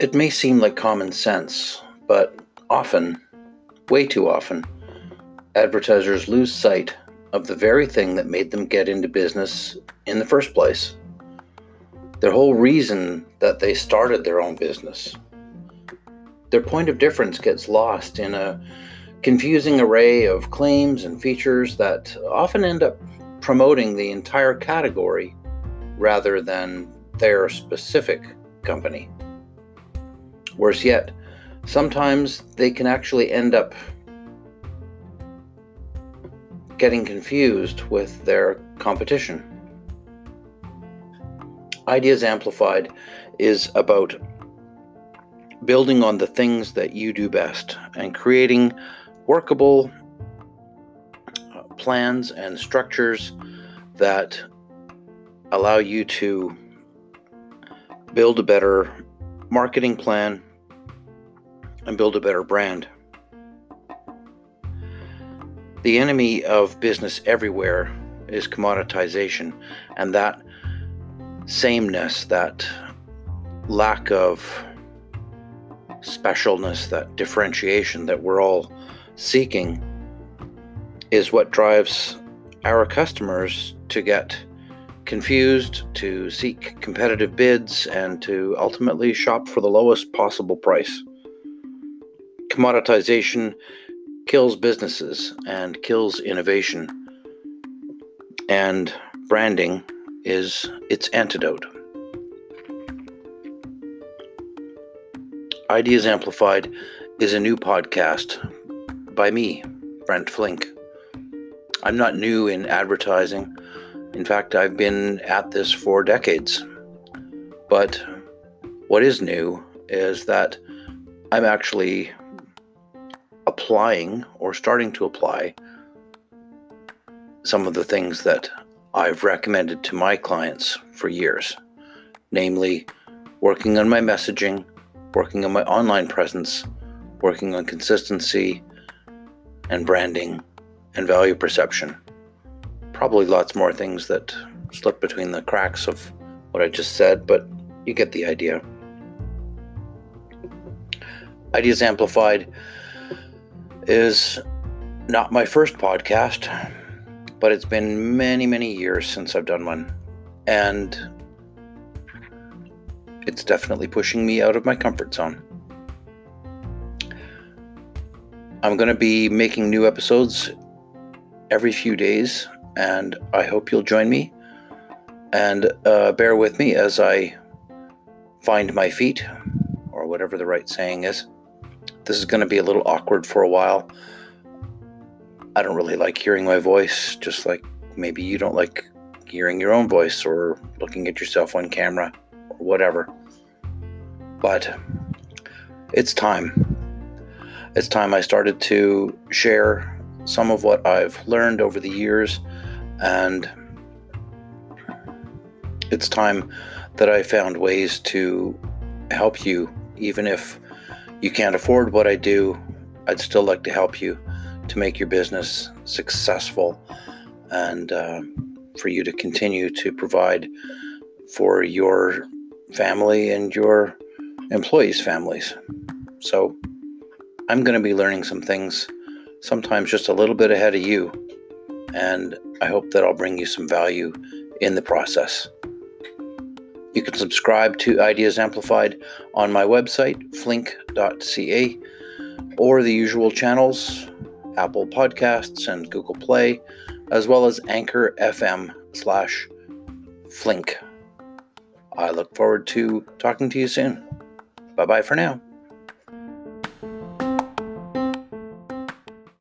It may seem like common sense, but often, way too often, advertisers lose sight of the very thing that made them get into business in the first place. Their whole reason that they started their own business. Their point of difference gets lost in a confusing array of claims and features that often end up promoting the entire category rather than their specific company. Worse yet, sometimes they can actually end up getting confused with their competition. Ideas Amplified is about building on the things that you do best and creating workable uh, plans and structures that allow you to build a better marketing plan and build a better brand. The enemy of business everywhere is commoditization, and that sameness, that lack of specialness, that differentiation that we're all seeking is what drives our customers to get confused, to seek competitive bids, and to ultimately shop for the lowest possible price. Commoditization kills businesses and kills innovation. And branding is its antidote. Ideas Amplified is a new podcast by me, Brent Flink. I'm not new in advertising. In fact, I've been at this for decades. But what is new is that I'm actually applying or starting to apply some of the things that I've recommended to my clients for years, namely working on my messaging, working on my online presence, working on consistency and branding and value perception. Probably lots more things that slip between the cracks of what I just said, but you get the idea. Ideas Amplified is not my first podcast, but it's been many, many years since I've done one. And it's definitely pushing me out of my comfort zone. I'm going to be making new episodes every few days, and I hope you'll join me and uh, bear with me as I find my feet, or whatever the right saying is. This is going to be a little awkward for a while. I don't really like hearing my voice, just like maybe you don't like hearing your own voice or looking at yourself on camera or whatever. But it's time. It's time I started to share some of what I've learned over the years, and it's time that I found ways to help you, even if you can't afford what I do, I'd still like to help you to make your business successful and uh, for you to continue to provide for your family and your employees' families. So, I'm going to be learning some things, sometimes just a little bit ahead of you, and I hope that I'll bring you some value in the process. You can subscribe to Ideas Amplified on my website, flink.ca, or the usual channels, Apple Podcasts and Google Play, as well as Anchor FM slash Flink. I look forward to talking to you soon. Bye bye for now.